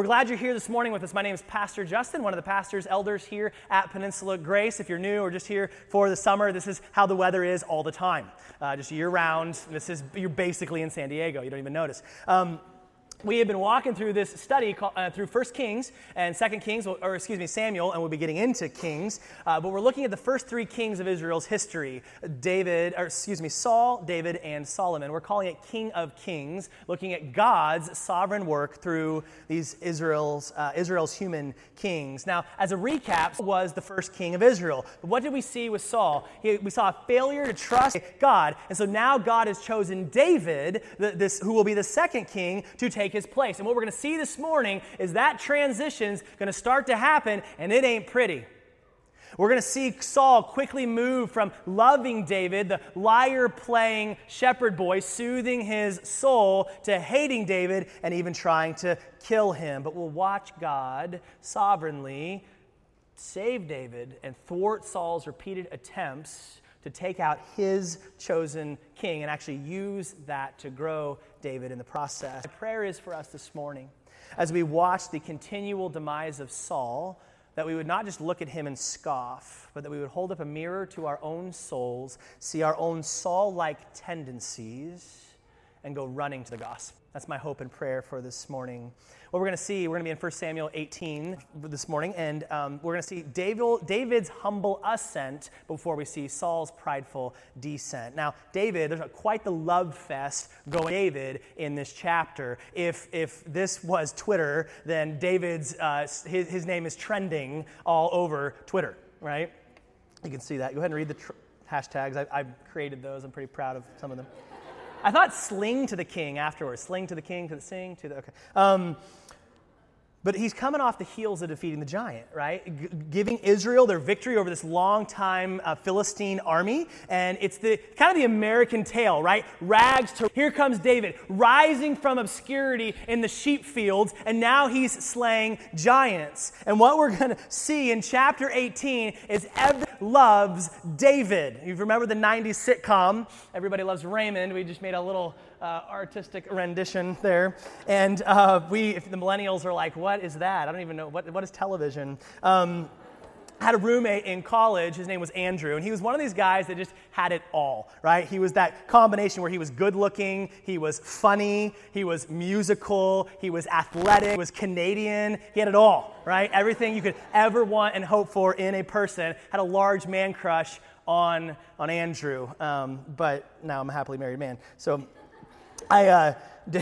We're glad you're here this morning with us. My name is Pastor Justin, one of the pastors, elders here at Peninsula Grace. If you're new or just here for the summer, this is how the weather is all the time, uh, just year round. This is you're basically in San Diego. You don't even notice. Um, we have been walking through this study uh, through 1 Kings and 2 Kings, or excuse me, Samuel, and we'll be getting into Kings. Uh, but we're looking at the first three kings of Israel's history David, or excuse me, Saul, David, and Solomon. We're calling it King of Kings, looking at God's sovereign work through these Israel's, uh, Israel's human kings. Now, as a recap, was the first king of Israel. What did we see with Saul? He, we saw a failure to trust God, and so now God has chosen David, the, this, who will be the second king, to take take his place. And what we're going to see this morning is that transition's going to start to happen, and it ain't pretty. We're going to see Saul quickly move from loving David, the lyre playing shepherd boy, soothing his soul, to hating David and even trying to kill him. But we'll watch God sovereignly save David and thwart Saul's repeated attempts to take out his chosen king and actually use that to grow David in the process. My prayer is for us this morning as we watch the continual demise of Saul that we would not just look at him and scoff, but that we would hold up a mirror to our own souls, see our own Saul like tendencies, and go running to the gospel. That's my hope and prayer for this morning. What we're going to see, we're going to be in 1 Samuel 18 this morning, and um, we're going to see David, David's humble ascent before we see Saul's prideful descent. Now, David, there's a, quite the love fest going David in this chapter. If, if this was Twitter, then David's, uh, his, his name is trending all over Twitter, right? You can see that. Go ahead and read the tr- hashtags. I, I've created those. I'm pretty proud of some of them. I thought sling to the king afterwards. Sling to the king, to the sing, to the. Okay. Um, but he's coming off the heels of defeating the giant, right? G- giving Israel their victory over this long-time uh, Philistine army. And it's the kind of the American tale, right? Rags to here comes David, rising from obscurity in the sheep fields, and now he's slaying giants. And what we're going to see in chapter 18 is everyone loves David. You remember the 90s sitcom, Everybody Loves Raymond? We just made a little uh, artistic rendition there. And uh, we, if the millennials are like, what is that? I don't even know. What, what is television? Um, had a roommate in college. His name was Andrew, and he was one of these guys that just had it all, right? He was that combination where he was good looking, he was funny, he was musical, he was athletic, he was Canadian. He had it all, right? Everything you could ever want and hope for in a person. Had a large man crush on, on Andrew, um, but now I'm a happily married man. So I, uh,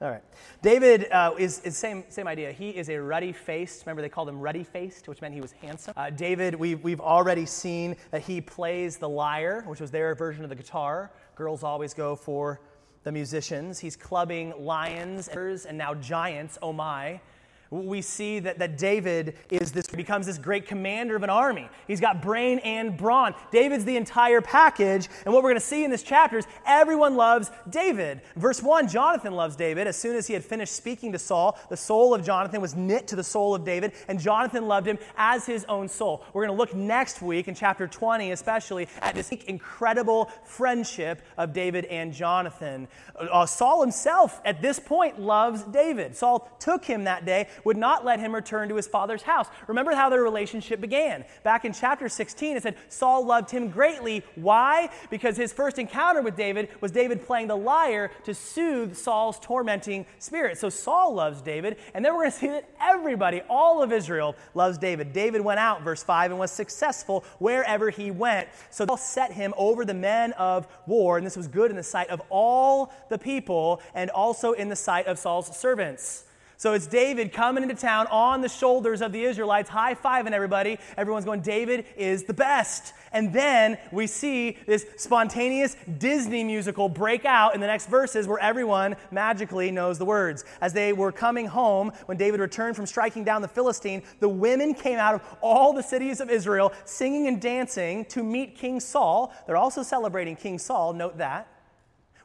all right. David uh, is, is same, same idea. He is a ruddy faced. Remember, they called him ruddy faced, which meant he was handsome. Uh, David, we've, we've already seen that he plays the lyre, which was their version of the guitar. Girls always go for the musicians. He's clubbing lions and now giants, oh my we see that, that David is this, becomes this great commander of an army. He's got brain and brawn. David's the entire package. And what we're going to see in this chapter is everyone loves David. Verse 1 Jonathan loves David. As soon as he had finished speaking to Saul, the soul of Jonathan was knit to the soul of David, and Jonathan loved him as his own soul. We're going to look next week in chapter 20, especially, at this incredible friendship of David and Jonathan. Uh, Saul himself, at this point, loves David. Saul took him that day would not let him return to his father's house. Remember how their relationship began. Back in chapter 16, it said Saul loved him greatly. Why? Because his first encounter with David was David playing the lyre to soothe Saul's tormenting spirit. So Saul loves David, and then we're going to see that everybody, all of Israel, loves David. David went out, verse 5, and was successful wherever he went. So Saul set him over the men of war, and this was good in the sight of all the people and also in the sight of Saul's servants. So it's David coming into town on the shoulders of the Israelites, high fiving everybody. Everyone's going, David is the best. And then we see this spontaneous Disney musical break out in the next verses where everyone magically knows the words. As they were coming home, when David returned from striking down the Philistine, the women came out of all the cities of Israel singing and dancing to meet King Saul. They're also celebrating King Saul, note that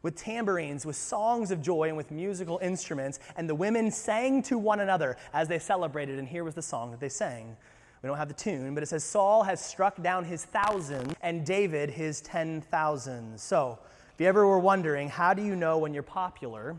with tambourines, with songs of joy, and with musical instruments. And the women sang to one another as they celebrated. And here was the song that they sang. We don't have the tune, but it says Saul has struck down his thousands and David his ten thousands. So, if you ever were wondering, how do you know when you're popular?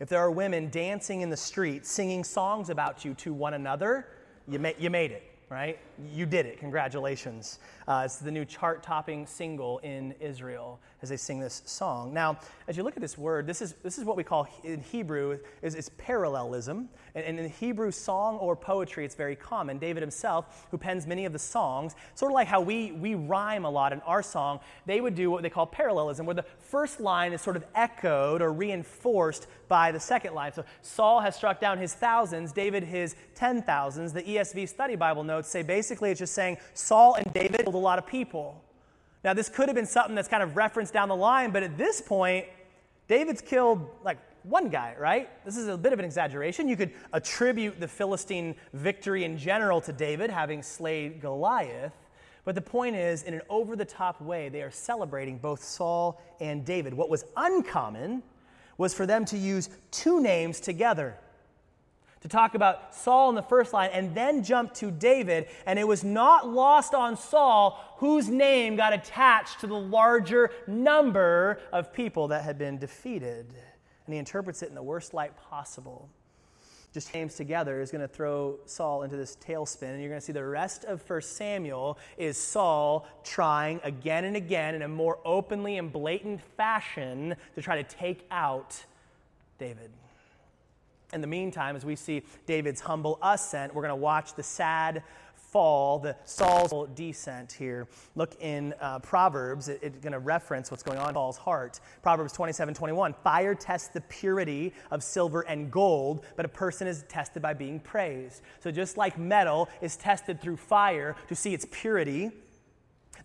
If there are women dancing in the street, singing songs about you to one another, you, ma- you made it right? You did it. Congratulations. Uh, it's the new chart topping single in Israel as they sing this song. Now, as you look at this word, this is, this is what we call in Hebrew is, is parallelism. And, and, in Hebrew song or poetry, it's very common. David himself, who pens many of the songs, sort of like how we, we rhyme a lot in our song, they would do what they call parallelism, where the first line is sort of echoed or reinforced by the second line. So Saul has struck down his thousands, David his ten thousands. The ESV Study Bible notes say basically it's just saying Saul and David killed a lot of people. Now, this could have been something that's kind of referenced down the line, but at this point, David's killed like one guy, right? This is a bit of an exaggeration. You could attribute the Philistine victory in general to David having slayed Goliath. But the point is, in an over the top way, they are celebrating both Saul and David. What was uncommon was for them to use two names together to talk about Saul in the first line and then jump to David. And it was not lost on Saul whose name got attached to the larger number of people that had been defeated. And he interprets it in the worst light possible. Just names together is going to throw Saul into this tailspin, and you're going to see the rest of 1 Samuel is Saul trying again and again in a more openly and blatant fashion to try to take out David. In the meantime, as we see David's humble ascent, we're going to watch the sad fall, the Saul's descent here. Look in uh, Proverbs, it's it going to reference what's going on in Saul's heart. Proverbs 27 21. Fire tests the purity of silver and gold, but a person is tested by being praised. So just like metal is tested through fire to see its purity,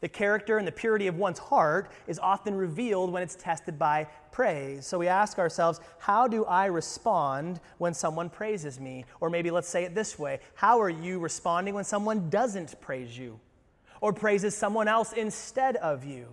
the character and the purity of one's heart is often revealed when it's tested by praise. So we ask ourselves, how do I respond when someone praises me? Or maybe let's say it this way How are you responding when someone doesn't praise you or praises someone else instead of you?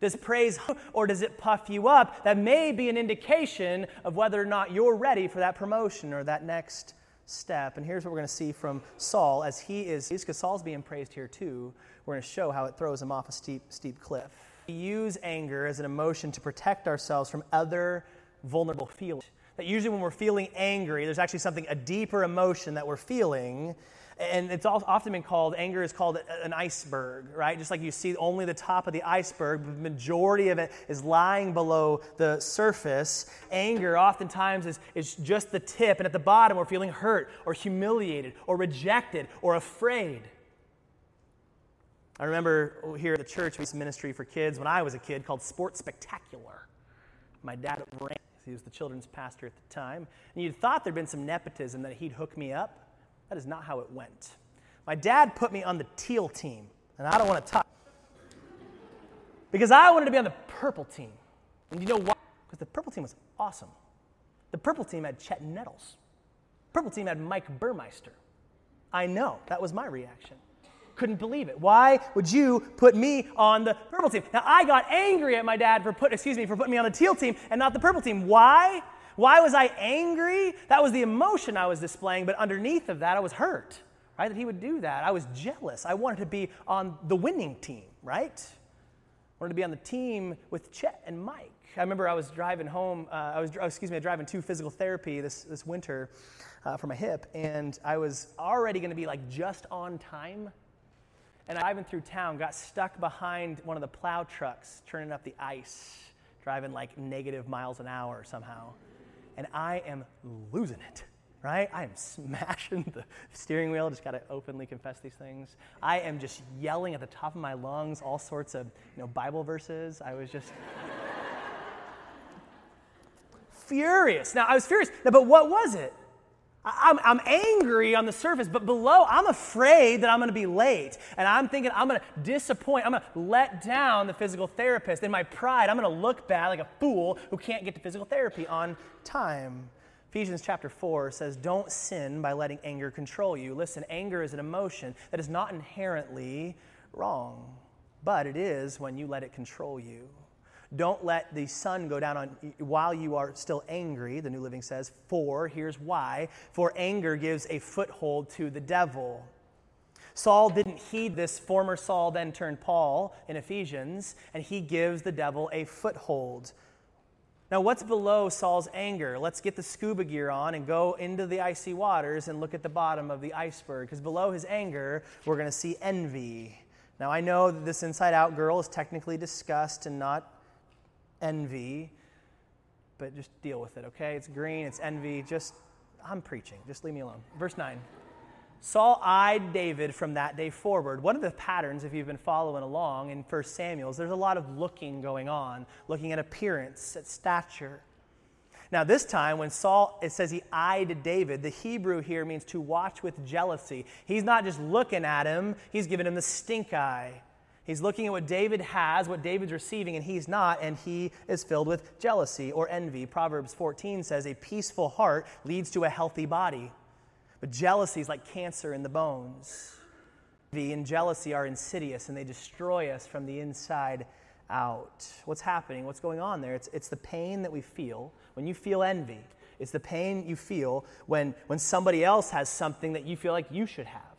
Does praise or does it puff you up? That may be an indication of whether or not you're ready for that promotion or that next step. And here's what we're going to see from Saul as he is, because Saul's being praised here too. We're going to show how it throws him off a steep, steep cliff. We use anger as an emotion to protect ourselves from other vulnerable feelings. That usually when we're feeling angry, there's actually something, a deeper emotion that we're feeling and it's often been called anger is called an iceberg right? Just like you see only the top of the iceberg but the majority of it is lying below the surface. Anger oftentimes is, is just the tip and at the bottom we're feeling hurt or humiliated or rejected or afraid. I remember here at the church we used ministry for kids when i was a kid called sports spectacular. My dad ran he was the children's pastor at the time. And you'd thought there'd been some nepotism that he'd hook me up that is not how it went. My dad put me on the teal team, and I don't want to talk. Because I wanted to be on the purple team. And you know why? Because the purple team was awesome. The purple team had Chet Nettles. Purple team had Mike Burmeister. I know, that was my reaction. Couldn't believe it. Why would you put me on the purple team? Now I got angry at my dad for put, excuse me, for putting me on the teal team and not the purple team. Why? Why was I angry? That was the emotion I was displaying, but underneath of that, I was hurt, right? That he would do that. I was jealous. I wanted to be on the winning team, right? I wanted to be on the team with Chet and Mike. I remember I was driving home, uh, I was, excuse me, driving to physical therapy this, this winter uh, for my hip, and I was already going to be like just on time. And I driving through town, got stuck behind one of the plow trucks, turning up the ice, driving like negative miles an hour somehow and I am losing it, right? I am smashing the steering wheel, just got to openly confess these things. I am just yelling at the top of my lungs all sorts of you know, Bible verses. I was just furious. Now, I was furious, now, but what was it? I'm, I'm angry on the surface, but below, I'm afraid that I'm going to be late. And I'm thinking I'm going to disappoint, I'm going to let down the physical therapist. In my pride, I'm going to look bad like a fool who can't get to physical therapy on time. Ephesians chapter 4 says, Don't sin by letting anger control you. Listen, anger is an emotion that is not inherently wrong, but it is when you let it control you. Don't let the sun go down on while you are still angry, the New Living says. For, here's why. For anger gives a foothold to the devil. Saul didn't heed this former Saul, then turned Paul in Ephesians, and he gives the devil a foothold. Now, what's below Saul's anger? Let's get the scuba gear on and go into the icy waters and look at the bottom of the iceberg. Because below his anger, we're going to see envy. Now, I know that this inside out girl is technically disgust and not envy, but just deal with it, okay? It's green, it's envy. Just, I'm preaching. Just leave me alone. Verse 9. Saul eyed David from that day forward. One of the patterns, if you've been following along in 1 Samuel, is there's a lot of looking going on, looking at appearance, at stature. Now, this time, when Saul, it says he eyed David, the Hebrew here means to watch with jealousy. He's not just looking at him, he's giving him the stink eye. He's looking at what David has, what David's receiving, and he's not, and he is filled with jealousy or envy. Proverbs 14 says, A peaceful heart leads to a healthy body. But jealousy is like cancer in the bones. Envy and jealousy are insidious and they destroy us from the inside out. What's happening? What's going on there? It's, it's the pain that we feel when you feel envy. It's the pain you feel when, when somebody else has something that you feel like you should have,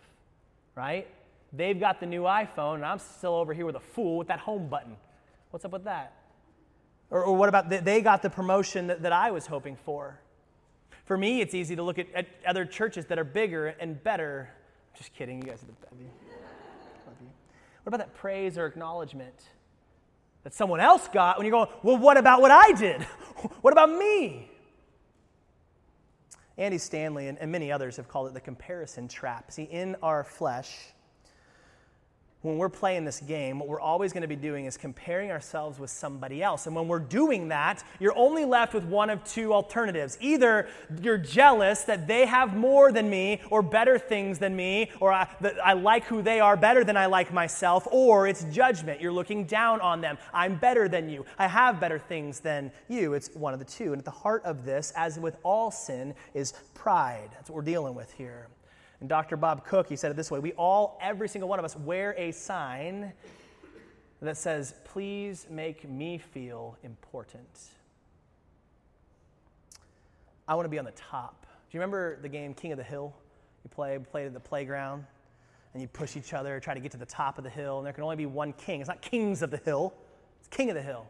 right? They've got the new iPhone and I'm still over here with a fool with that home button. What's up with that? Or, or what about they got the promotion that, that I was hoping for? For me, it's easy to look at, at other churches that are bigger and better. Just kidding, you guys are the best. Love you. What about that praise or acknowledgement that someone else got when you're going, well, what about what I did? what about me? Andy Stanley and, and many others have called it the comparison trap. See, in our flesh, when we're playing this game, what we're always going to be doing is comparing ourselves with somebody else. And when we're doing that, you're only left with one of two alternatives. Either you're jealous that they have more than me or better things than me, or I, I like who they are better than I like myself, or it's judgment. You're looking down on them. I'm better than you. I have better things than you. It's one of the two. And at the heart of this, as with all sin, is pride. That's what we're dealing with here. And Dr. Bob Cook, he said it this way We all, every single one of us, wear a sign that says, Please make me feel important. I want to be on the top. Do you remember the game King of the Hill? You play, played at the playground, and you push each other, try to get to the top of the hill, and there can only be one king. It's not kings of the hill, it's king of the hill.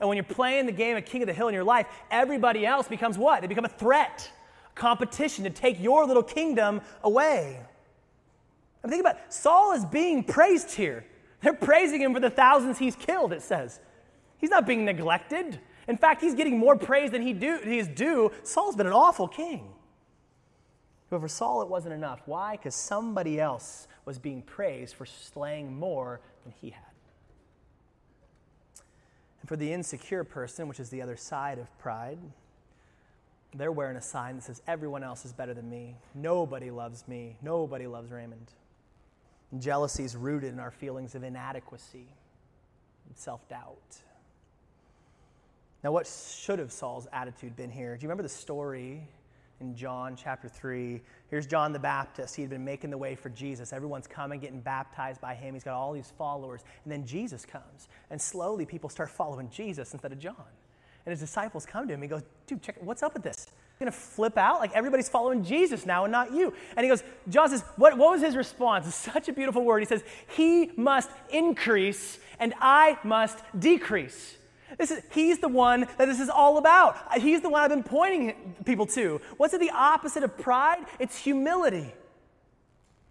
And when you're playing the game of King of the Hill in your life, everybody else becomes what? They become a threat competition to take your little kingdom away. I mean, think about it. Saul is being praised here. They're praising him for the thousands he's killed, it says. He's not being neglected. In fact, he's getting more praise than he, do, he is due. Saul's been an awful king. But for Saul, it wasn't enough. Why? Because somebody else was being praised for slaying more than he had. And for the insecure person, which is the other side of pride, they're wearing a sign that says, Everyone else is better than me. Nobody loves me. Nobody loves Raymond. And jealousy is rooted in our feelings of inadequacy and self doubt. Now, what should have Saul's attitude been here? Do you remember the story in John chapter 3? Here's John the Baptist. He had been making the way for Jesus. Everyone's coming, getting baptized by him. He's got all these followers. And then Jesus comes. And slowly people start following Jesus instead of John. And his disciples come to him. He goes, Dude, check, what's up with this? Going to flip out? Like everybody's following Jesus now and not you. And he goes, John says, what, what was his response? Such a beautiful word. He says, He must increase and I must decrease. This is, he's the one that this is all about. He's the one I've been pointing people to. What's it the opposite of pride? It's humility.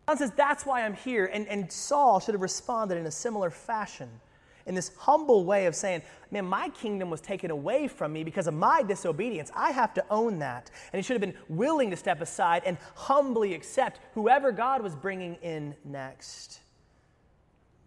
John says, That's why I'm here. And, and Saul should have responded in a similar fashion in this humble way of saying, Man, my kingdom was taken away from me because of my disobedience. I have to own that. And he should have been willing to step aside and humbly accept whoever God was bringing in next.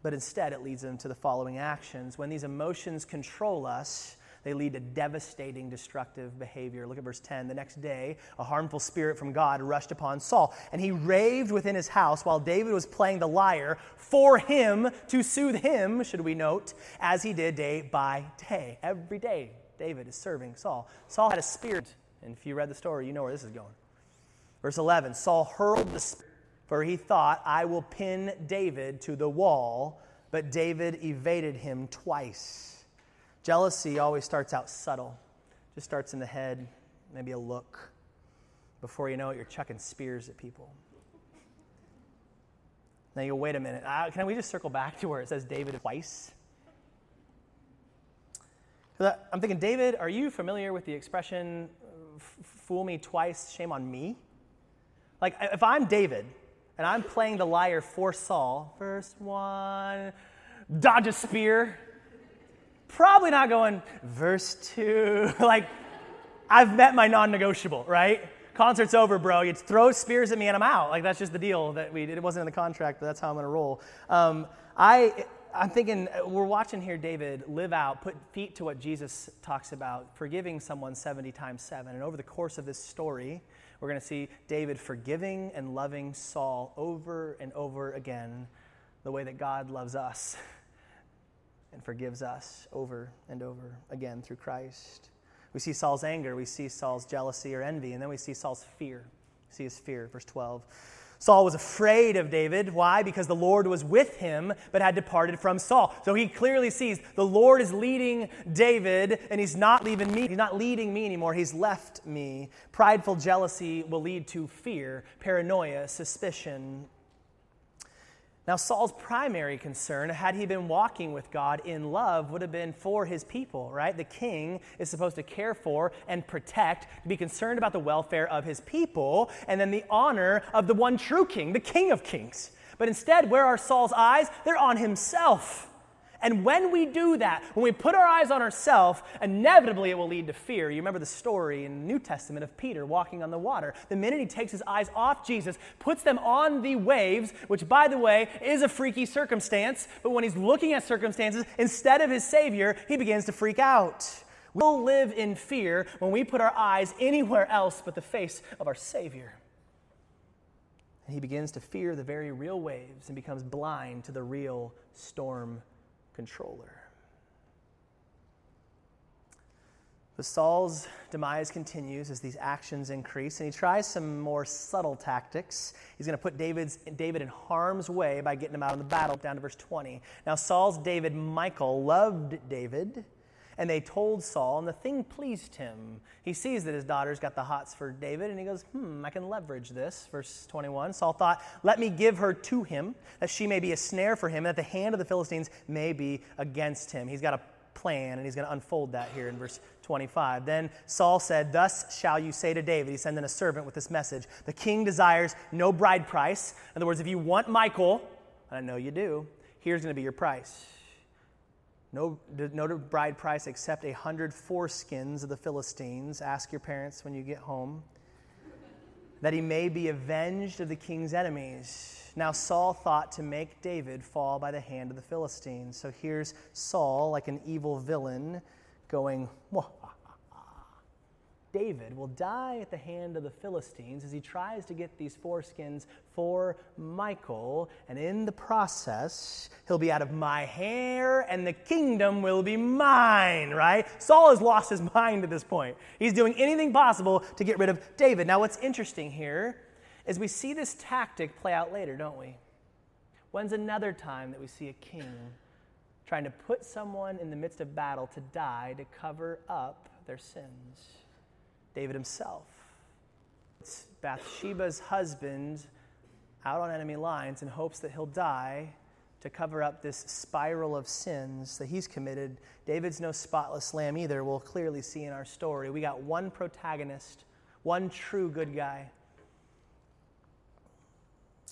But instead, it leads him to the following actions. When these emotions control us, they lead to devastating, destructive behavior. Look at verse 10. The next day, a harmful spirit from God rushed upon Saul, and he raved within his house while David was playing the lyre for him to soothe him, should we note, as he did day by day. Every day, David is serving Saul. Saul had a spirit, and if you read the story, you know where this is going. Verse 11 Saul hurled the spirit, for he thought, I will pin David to the wall, but David evaded him twice. Jealousy always starts out subtle, just starts in the head, maybe a look. Before you know it, you're chucking spears at people. Now you wait a minute. Uh, can we just circle back to where it says David twice? I'm thinking, David, are you familiar with the expression, fool me twice, shame on me? Like, if I'm David and I'm playing the lyre for Saul, verse one, dodge a spear, probably not going, verse two. like, I've met my non negotiable, right? Concert's over, bro. You throw spears at me and I'm out. Like, that's just the deal that we It wasn't in the contract, but that's how I'm going to roll. Um, I, I'm thinking uh, we're watching here David live out, put feet to what Jesus talks about, forgiving someone 70 times 7. And over the course of this story, we're going to see David forgiving and loving Saul over and over again, the way that God loves us and forgives us over and over again through Christ. We see Saul's anger, we see Saul's jealousy or envy, and then we see Saul's fear. We see his fear, verse 12. Saul was afraid of David. Why? Because the Lord was with him, but had departed from Saul. So he clearly sees the Lord is leading David, and he's not leaving me. He's not leading me anymore. He's left me. Prideful jealousy will lead to fear, paranoia, suspicion, now, Saul's primary concern, had he been walking with God in love, would have been for his people, right? The king is supposed to care for and protect, to be concerned about the welfare of his people, and then the honor of the one true king, the king of kings. But instead, where are Saul's eyes? They're on himself. And when we do that, when we put our eyes on ourselves, inevitably it will lead to fear. You remember the story in the New Testament of Peter walking on the water. The minute he takes his eyes off Jesus, puts them on the waves, which, by the way, is a freaky circumstance, but when he's looking at circumstances, instead of his Savior, he begins to freak out. We'll live in fear when we put our eyes anywhere else but the face of our Savior. And he begins to fear the very real waves and becomes blind to the real storm controller. But Saul's demise continues as these actions increase, and he tries some more subtle tactics. He's going to put David's, David in harm's way by getting him out of the battle, down to verse 20. Now, Saul's David, Michal, loved David and they told Saul, and the thing pleased him. He sees that his daughter's got the hots for David, and he goes, Hmm, I can leverage this. Verse 21 Saul thought, Let me give her to him, that she may be a snare for him, and that the hand of the Philistines may be against him. He's got a plan, and he's going to unfold that here in verse 25. Then Saul said, Thus shall you say to David, he sent in a servant with this message The king desires no bride price. In other words, if you want Michal, and I know you do, here's going to be your price. No, no bride price except a hundred foreskins of the Philistines. Ask your parents when you get home. That he may be avenged of the king's enemies. Now, Saul thought to make David fall by the hand of the Philistines. So here's Saul, like an evil villain, going, David will die at the hand of the Philistines as he tries to get these foreskins for Michal. And in the process, he'll be out of my hair and the kingdom will be mine, right? Saul has lost his mind at this point. He's doing anything possible to get rid of David. Now, what's interesting here is we see this tactic play out later, don't we? When's another time that we see a king trying to put someone in the midst of battle to die to cover up their sins? David himself. It's Bathsheba's husband out on enemy lines in hopes that he'll die to cover up this spiral of sins that he's committed. David's no spotless lamb either, we'll clearly see in our story. We got one protagonist, one true good guy.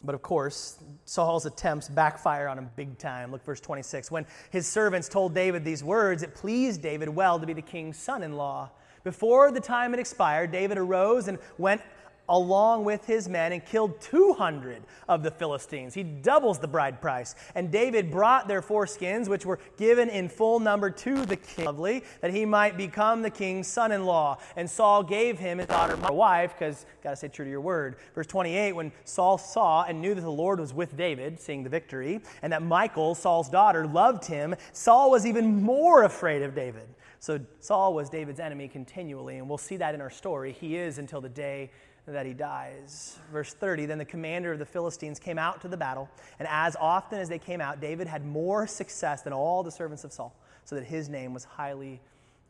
But of course, Saul's attempts backfire on him big time. Look, verse 26. When his servants told David these words, it pleased David well to be the king's son in law. Before the time had expired, David arose and went along with his men and killed 200 of the Philistines. He doubles the bride price. And David brought their foreskins, which were given in full number to the king, lovely, that he might become the king's son in law. And Saul gave him his daughter, my wife, because got to stay true to your word. Verse 28 When Saul saw and knew that the Lord was with David, seeing the victory, and that Michal, Saul's daughter, loved him, Saul was even more afraid of David. So Saul was David's enemy continually, and we'll see that in our story. He is until the day that he dies. Verse 30 Then the commander of the Philistines came out to the battle, and as often as they came out, David had more success than all the servants of Saul, so that his name was highly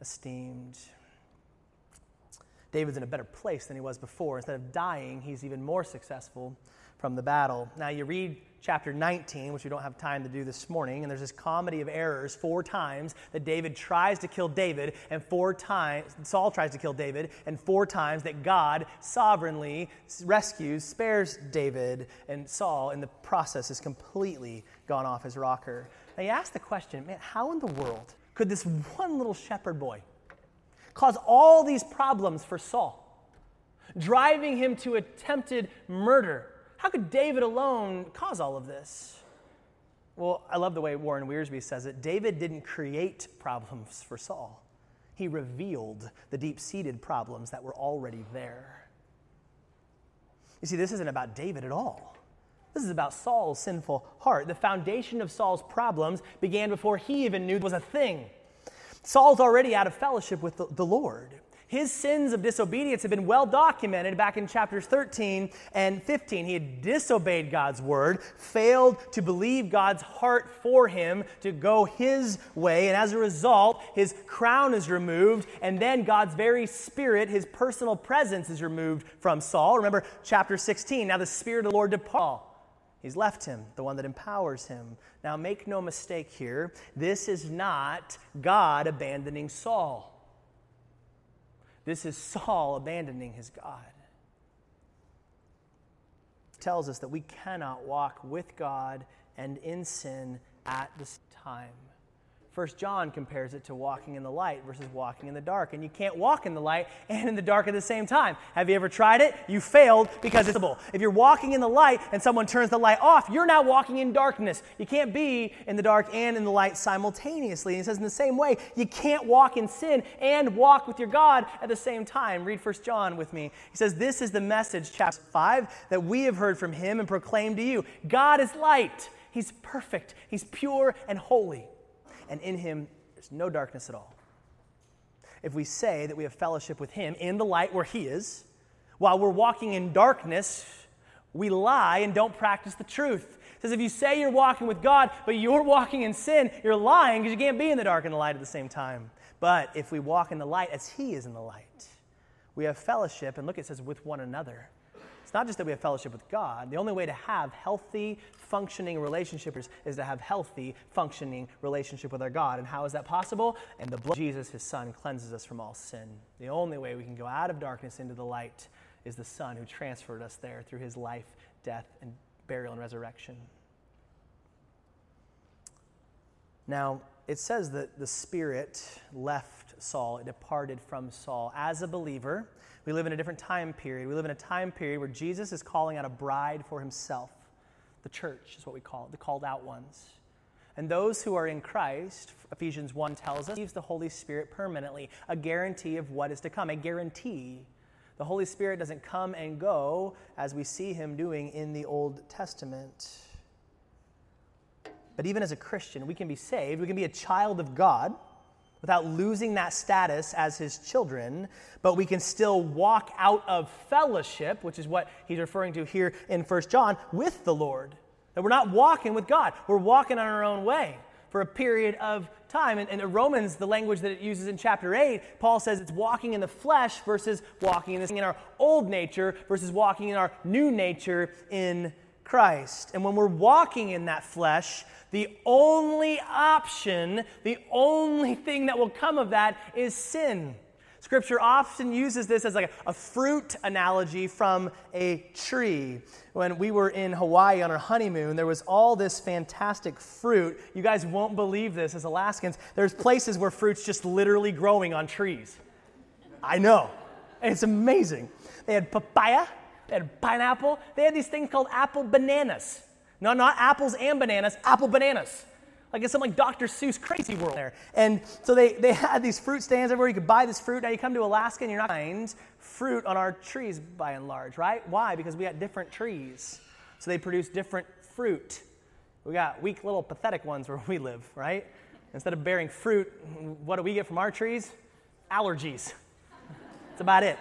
esteemed. David's in a better place than he was before. Instead of dying, he's even more successful from the battle. Now, you read chapter 19, which we don't have time to do this morning, and there's this comedy of errors four times that David tries to kill David, and four times Saul tries to kill David, and four times that God sovereignly rescues, spares David, and Saul in the process has completely gone off his rocker. Now you ask the question, man, how in the world could this one little shepherd boy cause all these problems for Saul, driving him to attempted murder? How could David alone cause all of this? Well, I love the way Warren Wiersbe says it. David didn't create problems for Saul, he revealed the deep seated problems that were already there. You see, this isn't about David at all. This is about Saul's sinful heart. The foundation of Saul's problems began before he even knew it was a thing. Saul's already out of fellowship with the, the Lord. His sins of disobedience have been well documented back in chapters 13 and 15. He had disobeyed God's word, failed to believe God's heart for him to go his way, and as a result, his crown is removed, and then God's very spirit, his personal presence, is removed from Saul. Remember chapter 16. Now the Spirit of the Lord departed. He's left him, the one that empowers him. Now, make no mistake here, this is not God abandoning Saul. This is Saul abandoning his God. It tells us that we cannot walk with God and in sin at the same time. First John compares it to walking in the light versus walking in the dark. And you can't walk in the light and in the dark at the same time. Have you ever tried it? You failed because it's impossible. If you're walking in the light and someone turns the light off, you're now walking in darkness. You can't be in the dark and in the light simultaneously. And he says in the same way, you can't walk in sin and walk with your God at the same time. Read First John with me. He says, This is the message, chapter 5, that we have heard from him and proclaimed to you. God is light. He's perfect. He's pure and holy and in him there's no darkness at all. If we say that we have fellowship with him in the light where he is, while we're walking in darkness, we lie and don't practice the truth. It says if you say you're walking with God, but you're walking in sin, you're lying because you can't be in the dark and the light at the same time. But if we walk in the light as he is in the light, we have fellowship, and look, it says with one another. Not just that we have fellowship with God. The only way to have healthy, functioning relationships is to have healthy, functioning relationship with our God. And how is that possible? And the blood of Jesus, his son, cleanses us from all sin. The only way we can go out of darkness into the light is the Son who transferred us there through his life, death, and burial and resurrection. Now, it says that the Spirit left Saul, it departed from Saul. As a believer, we live in a different time period. We live in a time period where Jesus is calling out a bride for himself. The church is what we call it, the called out ones. And those who are in Christ, Ephesians 1 tells us, receives the Holy Spirit permanently, a guarantee of what is to come, a guarantee. The Holy Spirit doesn't come and go as we see him doing in the Old Testament. But even as a Christian, we can be saved, we can be a child of God without losing that status as his children, but we can still walk out of fellowship, which is what he's referring to here in 1 John, with the Lord. That we're not walking with God, we're walking on our own way for a period of time. And, in Romans, the language that it uses in chapter 8, Paul says it's walking in the flesh versus walking in, in our old nature versus walking in our new nature in Christ. And when we're walking in that flesh, the only option, the only thing that will come of that is sin. Scripture often uses this as like a, fruit analogy from a tree. When we were in Hawaii on our honeymoon, there was all this fantastic fruit. You guys won't believe this as Alaskans. There's places where fruit's just literally growing on trees. I know. And It's amazing. They had papaya, they had pineapple, they had these things called apple bananas. No, not apples and bananas, apple bananas. Like it's some like Dr. Seuss crazy world there. And so they, they had these fruit stands everywhere. You could buy this fruit. Now you come to Alaska and you're not find fruit on our trees by and large, right? Why? Because we got different trees. So they produce different fruit. We got weak little pathetic ones where we live, right? Instead of bearing fruit, what do we get from our trees? Allergies. That's about it.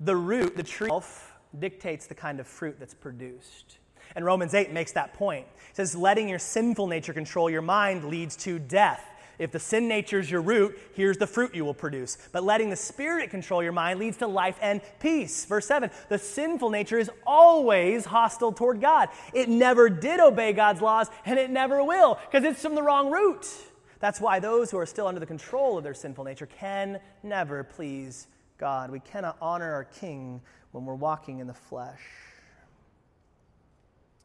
The root, the tree itself, dictates the kind of fruit that's produced. And Romans 8 makes that point. It says, letting your sinful nature control your mind leads to death. If the sin nature is your root, here's the fruit you will produce. But letting the Spirit control your mind leads to life and peace. Verse 7 The sinful nature is always hostile toward God. It never did obey God's laws, and it never will, because it's from the wrong root. That's why those who are still under the control of their sinful nature can never please God. We cannot honor our King when we're walking in the flesh.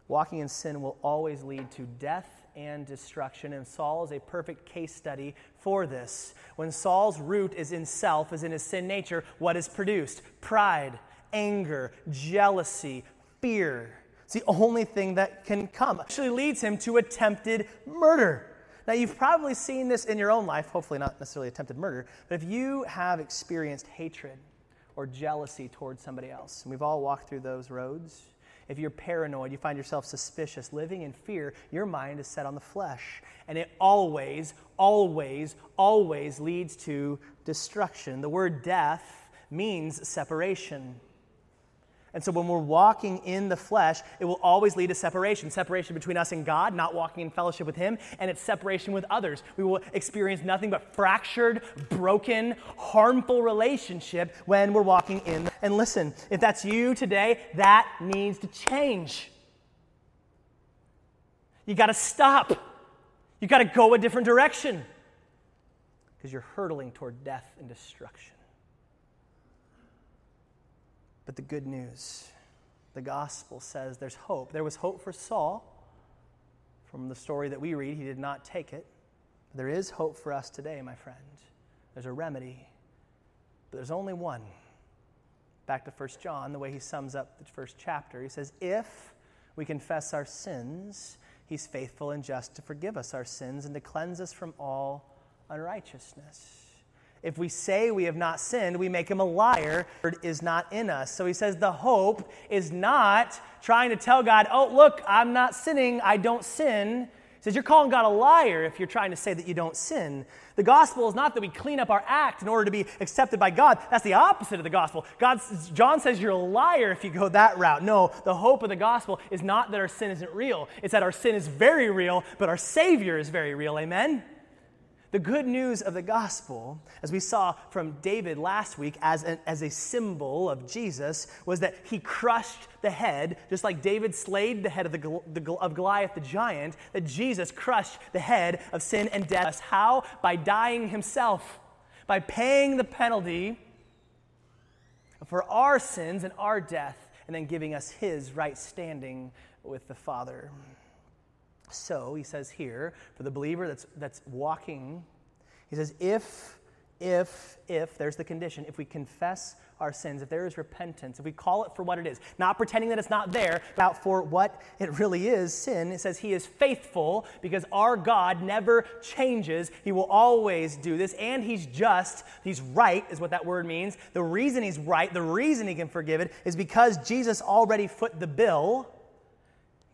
Walking in sin will always lead to death and destruction. And Saul is a perfect case study for this. When Saul's root is in self, is in his sin nature, what is produced? Pride, anger, jealousy, fear. It's the only thing that can come. It actually leads him to attempted murder. Now, you've probably seen this in your own life, hopefully not necessarily attempted murder, but if you have experienced hatred or jealousy towards somebody else, and we've all walked through those roads, if you're paranoid, you find yourself suspicious, living in fear, your mind is set on the flesh. And it always, always, always leads to destruction. The word death means separation. And so when we're walking in the flesh, it will always lead to separation separation between us and God, not walking in fellowship with Him, and it's separation with others. We will experience nothing but fractured, broken, harmful relationship when we're walking in. And listen, if that's you today, that needs to change. You got to stop. You got to go a different direction because you're hurtling toward death and destruction. But the good news, the gospel says there's hope. There was hope for Saul. From the story that we read, he did not take it. But There is hope for us today, my friend. There's a remedy, but there's only one. Back to 1 John, the way he sums up the first chapter, he says, If we confess our sins, he's faithful and just to forgive us our sins and to cleanse us from all unrighteousness. If we say we have not sinned, we make him a liar, is not in us. So he says the hope is not trying to tell God, oh, look, I'm not sinning, I don't sin. He says you're calling God a liar if you're trying to say that you don't sin. The gospel is not that we clean up our act in order to be accepted by God. That's the opposite of the gospel. God, John says you're a liar if you go that route. No, the hope of the gospel is not that our sin isn't real. It's that our sin is very real, but our Savior is very real. Amen? The good news of the gospel, as we saw from David last week as, as a symbol of Jesus, was that he crushed the head, just like David slayed the head of, the, the, of Goliath the giant, that Jesus crushed the head of sin and death. How? By dying himself, by paying the penalty for our sins and our death, and then giving us his right standing with the Father. So, he says here, for the believer that's, that's walking, he says, if, if, if, there's the condition, if we confess our sins, if there is repentance, if we call it for what it is, not pretending that it's not there, but for what it really is, sin, it says he is faithful because our God never changes. He will always do this, and he's just. He's right, is what that word means. The reason he's right, the reason he can forgive it, is because Jesus already foot the bill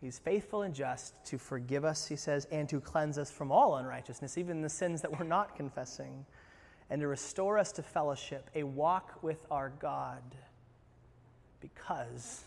He's faithful and just to forgive us, he says, and to cleanse us from all unrighteousness, even the sins that we're not confessing, and to restore us to fellowship, a walk with our God, because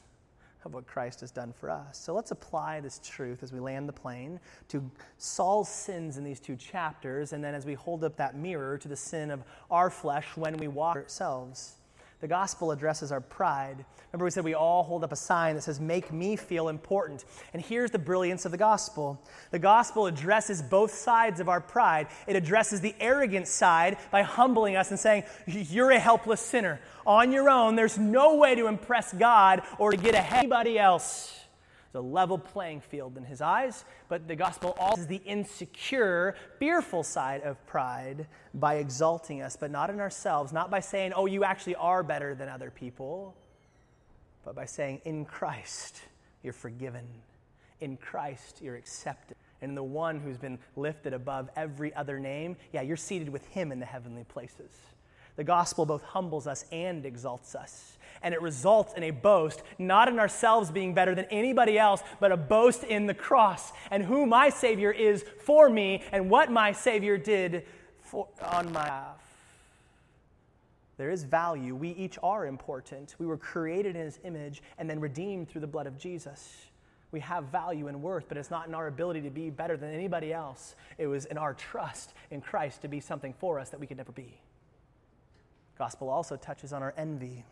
of what Christ has done for us. So let's apply this truth as we land the plane to Saul's sins in these two chapters, and then as we hold up that mirror to the sin of our flesh when we walk ourselves. The gospel addresses our pride. Remember, we said we all hold up a sign that says, Make me feel important. And here's the brilliance of the gospel the gospel addresses both sides of our pride. It addresses the arrogant side by humbling us and saying, You're a helpless sinner. On your own, there's no way to impress God or to get ahead of anybody else. A level playing field in his eyes, but the gospel also is the insecure, fearful side of pride by exalting us, but not in ourselves, not by saying, oh, you actually are better than other people, but by saying, in Christ, you're forgiven. In Christ, you're accepted. And the one who's been lifted above every other name, yeah, you're seated with him in the heavenly places. The gospel both humbles us and exalts us. And it results in a boast, not in ourselves being better than anybody else, but a boast in the cross and who my Savior is for me and what my Savior did for, on my behalf. There is value. We each are important. We were created in His image and then redeemed through the blood of Jesus. we have value and worth, but it's not in our ability to be better than anybody else. It was in our trust in Christ to be something for us that we could never be. Gospel also touches on our envy.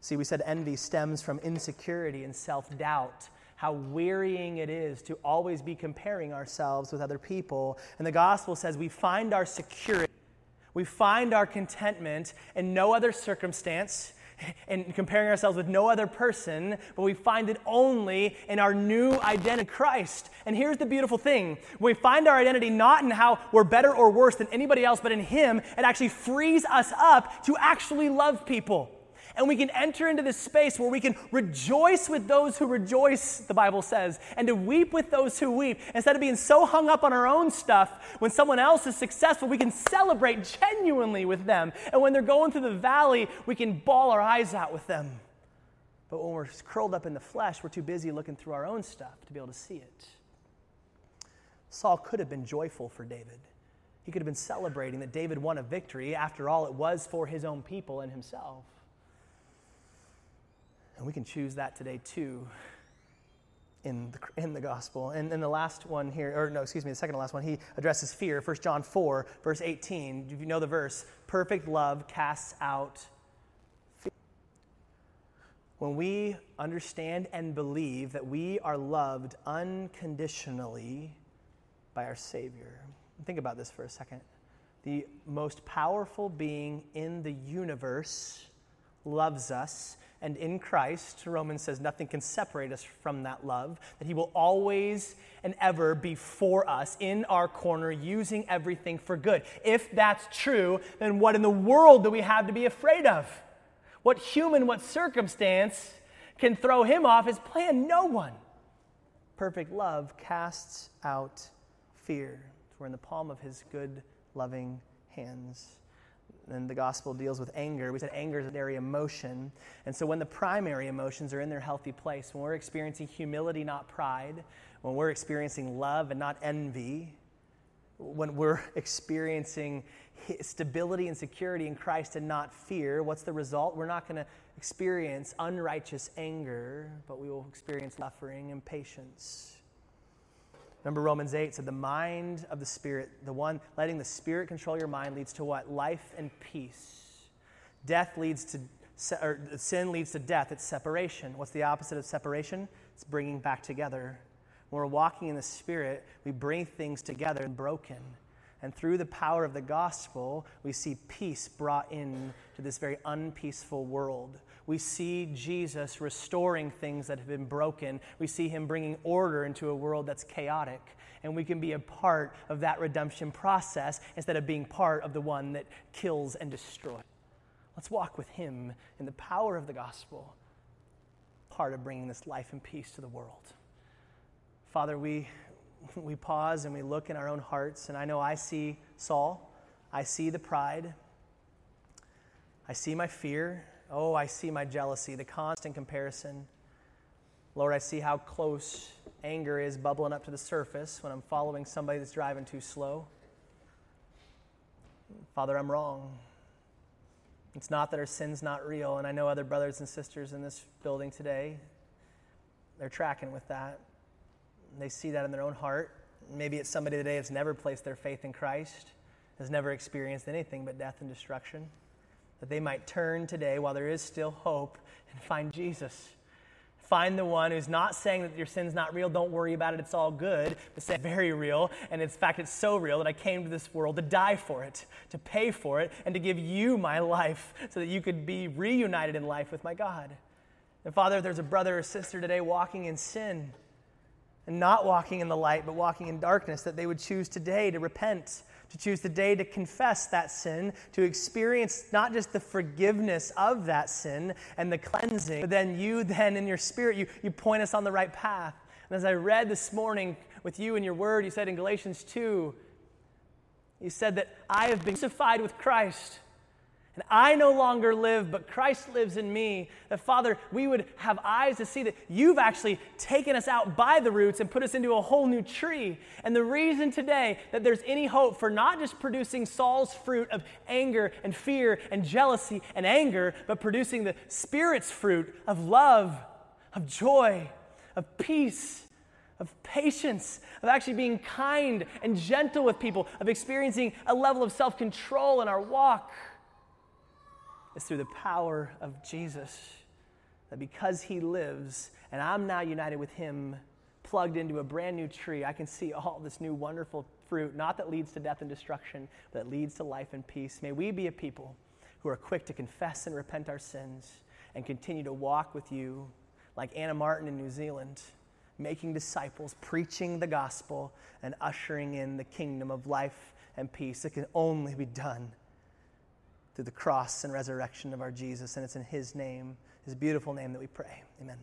See, we said envy stems from insecurity and self doubt. How wearying it is to always be comparing ourselves with other people. And the gospel says we find our security, we find our contentment in no other circumstance, and comparing ourselves with no other person, but we find it only in our new identity Christ. And here's the beautiful thing we find our identity not in how we're better or worse than anybody else, but in Him, it actually frees us up to actually love people. And we can enter into this space where we can rejoice with those who rejoice, the Bible says, and to weep with those who weep. Instead of being so hung up on our own stuff, when someone else is successful, we can celebrate genuinely with them. And when they're going through the valley, we can bawl our eyes out with them. But when we're curled up in the flesh, we're too busy looking through our own stuff to be able to see it. Saul could have been joyful for David. He could have been celebrating that David won a victory. After all, it was for his own people and himself. And we can choose that today too in the, in the gospel. And then the last one here, or no, excuse me, the second to last one, he addresses fear. 1 John 4, verse 18. If you know the verse, perfect love casts out fear. When we understand and believe that we are loved unconditionally by our Savior, think about this for a second. The most powerful being in the universe loves us and in Christ, Romans says nothing can separate us from that love, that He will always and ever be for us in our corner, using everything for good. If that's true, then what in the world do we have to be afraid of? What human, what circumstance can throw Him off His plan? No one. Perfect love casts out fear. We're in the palm of His good, loving hands and the gospel deals with anger. We said anger is a secondary emotion. And so when the primary emotions are in their healthy place, when we're experiencing humility, not pride, when we're experiencing love and not envy, when we're experiencing stability and security in Christ and not fear, what's the result? We're not going to experience unrighteous anger, but we will experience suffering and patience. Remember, Romans 8 said, The mind of the Spirit, the one letting the Spirit control your mind, leads to what? Life and peace. Death leads to, or sin leads to death. It's separation. What's the opposite of separation? It's bringing back together. When we're walking in the Spirit, we bring things together and broken. And through the power of the gospel, we see peace brought in to this very unpeaceful world we see Jesus restoring things that have been broken. We see him bringing order into a world that's chaotic. And we can be a part of that redemption process instead of being part of the one that kills and destroys. Let's walk with him in the power of the gospel, part of bringing this life and peace to the world. Father, we, we pause and we look in our own hearts, and I know I see Saul. I see the pride. I see my fear. Oh, I see my jealousy, the constant comparison. Lord, I see how close anger is bubbling up to the surface when I'm following somebody that's driving too slow. Father, I'm wrong. It's not that our sin's not real, and I know other brothers and sisters in this building today, they're tracking with that. They see that in their own heart. Maybe it's somebody today that's never placed their faith in Christ, has never experienced anything but death and destruction that they might turn today while there is still hope and find Jesus. Find the one who's not saying that your sin's not real, don't worry about it, it's all good, but say very real. And in fact, it's so real that I came to this world to die for it, to pay for it, and to give you my life so that you could be reunited in life with my God. And Father, if there's a brother or sister today walking in sin and not walking in the light, but walking in darkness, that they would choose today to repent to choose today to confess that sin, to experience not just the forgiveness of that sin and the cleansing, but then you, then in your spirit, you, you point us on the right path. And as I read this morning with you in your word, you said in Galatians 2, you said that I have been crucified with Christ. And I no longer live, but Christ lives in me. That, Father, we would have eyes to see that you've actually taken us out by the roots and put us into a whole new tree. And the reason today that there's any hope for not just producing Saul's fruit of anger and fear and jealousy and anger, but producing the Spirit's fruit of love, of joy, of peace, of patience, of actually being kind and gentle with people, of experiencing a level of self control in our walk. It's through the power of Jesus that because he lives and I'm now united with him, plugged into a brand new tree, I can see all this new wonderful fruit, not that leads to death and destruction, but that leads to life and peace. May we be a people who are quick to confess and repent our sins and continue to walk with you like Anna Martin in New Zealand, making disciples, preaching the gospel, and ushering in the kingdom of life and peace. It can only be done through the cross and resurrection of our Jesus, and it's in His name, His beautiful name, that we pray. Amen.